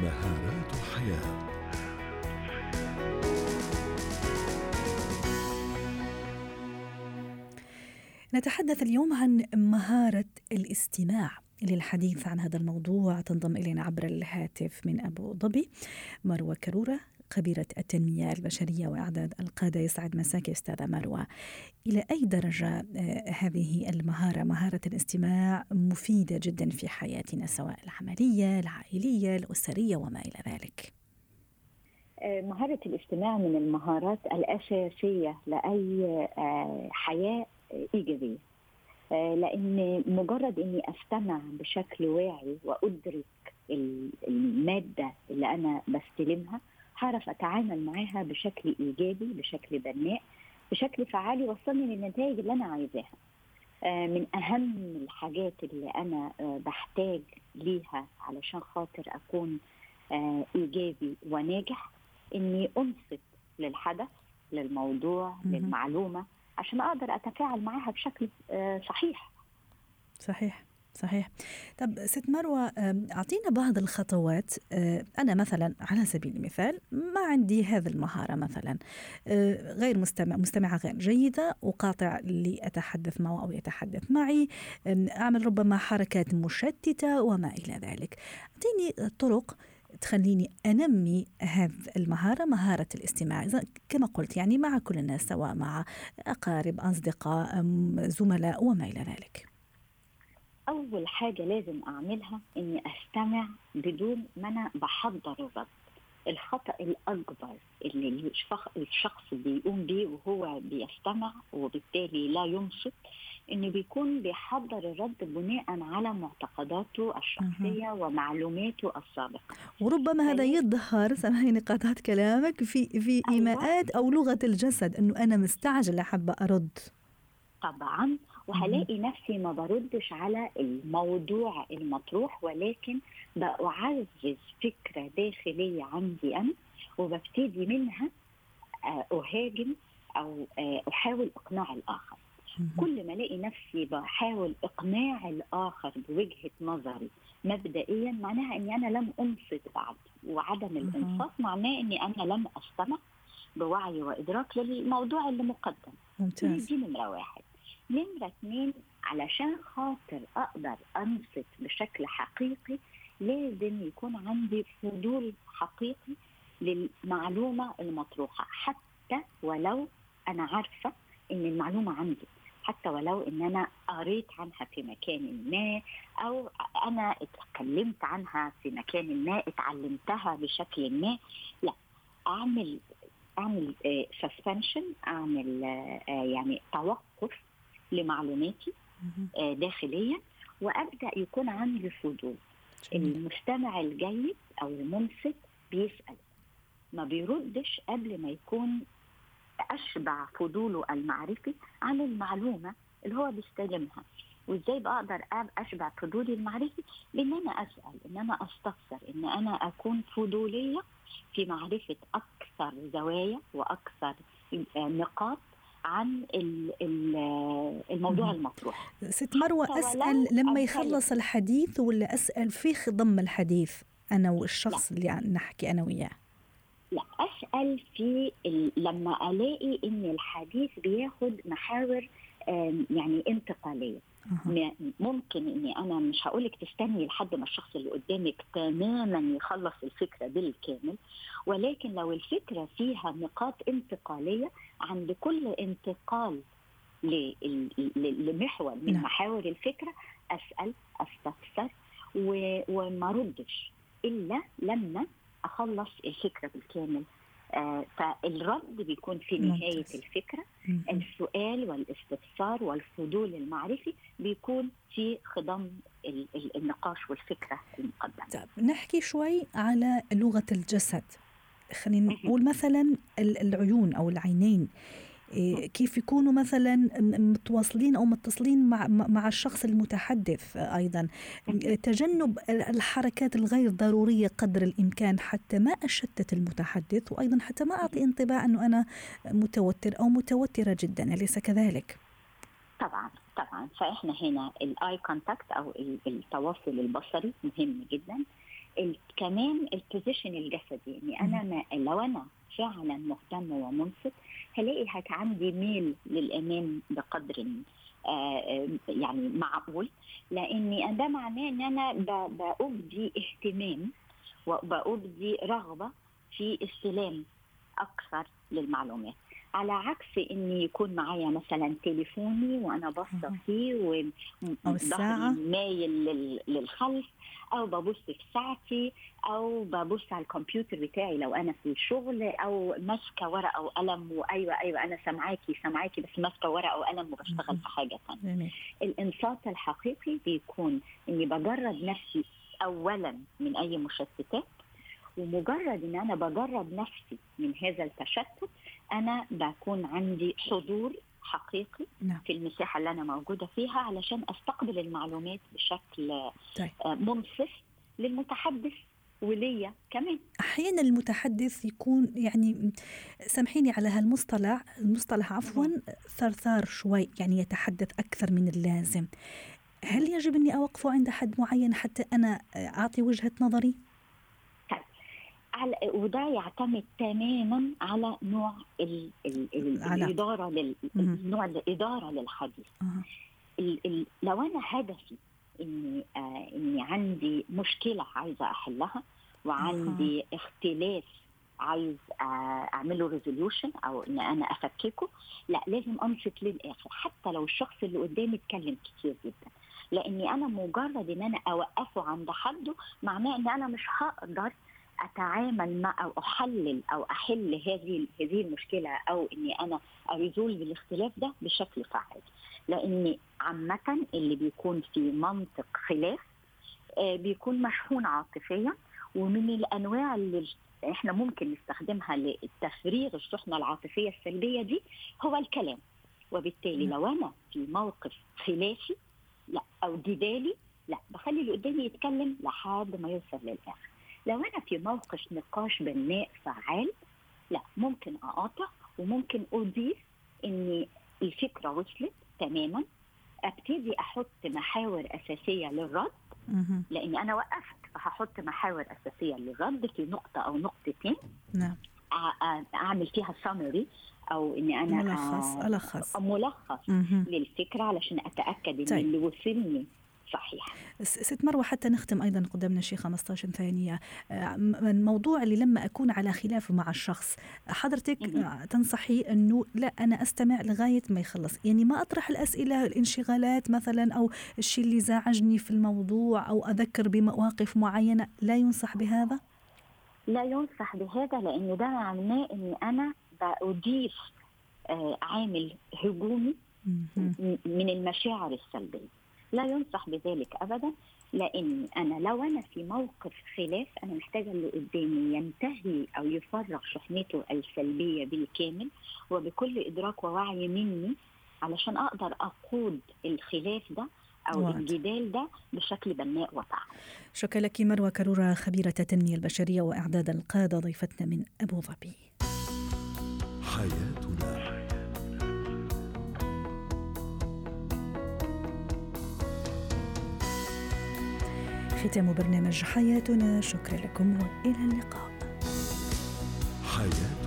مهارات حياة. نتحدث اليوم عن مهارة الاستماع للحديث عن هذا الموضوع. تنضم إلينا عبر الهاتف من أبو ظبي مروة كرورة خبيرة التنمية البشرية وإعداد القادة يسعد مساك أستاذة مروة إلى أي درجة آه، هذه المهارة مهارة الاستماع مفيدة جدا في حياتنا سواء العملية العائلية الأسرية وما إلى ذلك؟ آه، مهارة الاستماع من المهارات الأساسية لأي آه، حياة إيجابية. لأن مجرد إني أستمع بشكل واعي وأدرك المادة اللي أنا بستلمها هعرف أتعامل معاها بشكل إيجابي بشكل بناء بشكل فعال يوصلني للنتائج اللي أنا عايزاها. آه، من أهم الحاجات اللي أنا آه، بحتاج ليها علشان خاطر أكون آه، إيجابي وناجح إني أنصت للحدث للموضوع للمعلومة عشان أقدر أتفاعل معاها بشكل صحيح. صحيح. صحيح. طب ست مروة أعطينا بعض الخطوات أه، أنا مثلا على سبيل المثال ما عندي هذه المهارة مثلا أه، غير مستمع مستمعة غير جيدة وقاطع اللي أتحدث معه أو يتحدث معي أعمل ربما حركات مشتتة وما إلى ذلك. أعطيني طرق تخليني أنمي هذه المهارة مهارة الاستماع. كما قلت يعني مع كل الناس سواء مع أقارب أصدقاء زملاء وما إلى ذلك. أول حاجة لازم أعملها إني أستمع بدون ما أنا بحضر الرد. الخطأ الأكبر اللي الشخص بيقوم بيه وهو بيستمع وبالتالي لا ينصت إنه بيكون بيحضر الرد بناء على معتقداته الشخصية ومعلوماته السابقة. وربما هذا يظهر سامحيني قطعت كلامك في في أيوة. إيماءات أو لغة الجسد إنه أنا مستعجلة حابة أرد. طبعا. وهلاقي نفسي ما بردش على الموضوع المطروح ولكن بعزز فكرة داخلية عندي أنا وببتدي منها آه، أهاجم أو آه، أحاول إقناع الآخر. كل ما ألاقي نفسي بحاول إقناع الآخر بوجهة نظري مبدئيا معناها إني أنا لم أنصت بعد وعدم الانصات معناه إني أنا لم أستمع بوعي وإدراك للموضوع اللي مقدم. ممتاز. دي نمره واحد نمرة اثنين علشان خاطر أقدر أنصت بشكل حقيقي لازم يكون عندي فضول حقيقي للمعلومة المطروحة. حتى ولو أنا عارفة إن المعلومة عندي حتى ولو إن أنا قريت عنها في مكان ما أو أنا اتكلمت عنها في مكان ما اتعلمتها بشكل ما لا. أعمل أعمل سسبنشن آه أعمل آه يعني توقف لمعلوماتي آه داخليا وأبدأ يكون عندي فضول. المستمع الجيد أو المنصت بيسأل. ما بيردش قبل ما يكون أشبع فضوله المعرفي عن المعلومة اللي هو بيستلمها. وإزاي بقدر أشبع فضولي المعرفي؟ بان أنا أسأل إن أنا أستفسر إن أنا أكون فضولية في معرفة أكثر زوايا وأكثر آه، نقاط عن الموضوع. المطروح ست مروة أسأل لما يخلص الحديث ولا أسأل في خضم الحديث أنا والشخص لا. اللي نحكي أنا وياه لا أسأل في لما ألاقي إن الحديث بياخد محاور يعني انتقالية أه. ممكن إني أنا مش هقولك تستني لحد ما الشخص اللي قدامك تماما يخلص الفكرة بالكامل ولكن لو الفكرة فيها نقاط انتقالية عند كل انتقال لمحور من نعم. محاور الفكرة أسأل أستفسر وما ردش إلا لما أخلص الفكرة بالكامل فالرد بيكون في. الفكرة مم. السؤال والاستفسار والفضول المعرفي بيكون في خضم النقاش والفكرة المقدمة. طيب نحكي شوي على لغة الجسد. خلينا نقول مثلا العيون أو العينين كيف يكونوا مثلا متواصلين أو متصلين مع مع الشخص المتحدث أيضا. تجنب الحركات الغير ضرورية قدر الإمكان حتى ما أشتت المتحدث وأيضا حتى ما أعطي انطباع أنه أنا متوتر أو متوترة جدا. أليس كذلك؟ طبعا طبعا. فإحنا هنا ال eye contact أو التواصل البصري مهم جدا. كمان ال position الجسدي. يعني أنا ما لو أنا فعلا مهتم ومنصت هلاقي هك عندي ميل للامام بقدر آه يعني معقول. لأني ده معناه إن أنا بأبدي اهتمام وبأبدي رغبة في استلام أكثر للمعلومات. على عكس إني يكون معايا مثلا تليفوني وأنا باصة فيه وظهري مايل للخلف أو ببص في ساعتي أو ببص على الكمبيوتر بتاعي لو أنا في الشغل أو ماسكة ورقة وقلم وايوه أيوه أنا سامعاكي سامعاكي بس ماسكة ورقة وقلم وبشتغل في حاجة ثانية الإنصات الحقيقي بيكون إني بجرد نفسي اولا من أي مشتتات ومجرد إن أنا بجرب نفسي من هذا التشتت أنا بكون عندي حضور حقيقي نعم. في المساحة اللي أنا موجودة فيها علشان أستقبل المعلومات بشكل طيب. منصف للمتحدث وليا كمان أحيانا المتحدث يكون يعني سامحيني على هالمصطلح المصطلح عفوا ثرثار شوي يعني يتحدث أكثر من اللازم هل يجب أني أوقفه عند حد معين حتى أنا أعطي وجهة نظري على وده يعتمد تماما على نوع ال ال ال الإدارة لل نوع الإدارة للحديث. ال ال لو أنا هدفي إني آه إني عندي مشكلة عايزة أحلها وعندي أه. اختلاف عايز آه أعمله ريزوليوشن أو إن أنا أفككه لا لازم انصت للآخر حتى لو الشخص اللي قدامي اتكلم كتير جدا. لأني أنا مجرد إن أنا أوقفه عند حده معناه إن أنا مش هقدر أتعامل مع أو أحلل أو أحل هذه هذه المشكلة أو إني أنا اريزولف الاختلاف ده بشكل فعال لاني عامة اللي بيكون في منطق خلاف آه بيكون مشحون عاطفيا ومن الأنواع اللي إحنا ممكن نستخدمها لتفريغ الشحنة العاطفية السلبية دي هو الكلام. وبالتالي لو أنا في موقف خلافي لا أو جدالي لا بخلي اللي قدامي يتكلم لحد ما يوصل للآخر. لو أنا في موقف نقاش بناء فعال لا ممكن اقاطع وممكن أضيف إني الفكرة وصلت تماما. أبتدي أحط محاور أساسية للرد. لأني أنا وقفت فهحط محاور أساسية للرد في نقطة أو نقطتين. نعم. أعمل فيها سمري أو إني أنا ملخص ألخص. ملخص للفكرة علشان أتأكد إن طيب. اللي وصلني صحيح. ست مروة حتى نختم أيضا قدامنا شي 15 ثانية. آه، الموضوع اللي لما أكون على خلاف مع الشخص. حضرتك تنصحي أنه لا أنا أستمع لغاية ما يخلص. يعني ما أطرح الأسئلة الانشغالات مثلا أو الشيء اللي زعجني في الموضوع أو أذكر بمواقف معينة. لا ينصح بهذا؟ لا ينصح بهذا لأنه ده معناه اني أنا بضيف آه، عامل هجومي من المشاعر السلبية. لا ينصح بذلك ابدا لأن أنا لو أنا في موقف خلاف أنا محتاجة اللي قدامي ينتهي أو يفرغ شحنته السلبية بالكامل وبكل إدراك ووعي مني علشان أقدر أقود الخلاف ده أو واحد. الجدال ده بشكل بناء وفعال. شكرا لك مروة كرورة خبيرة التنمية البشرية وإعداد القادة ضيفتنا من أبو ظبي. حياتنا ختام برنامج حياتنا. شكرا لكم وإلى اللقاء. حياتنا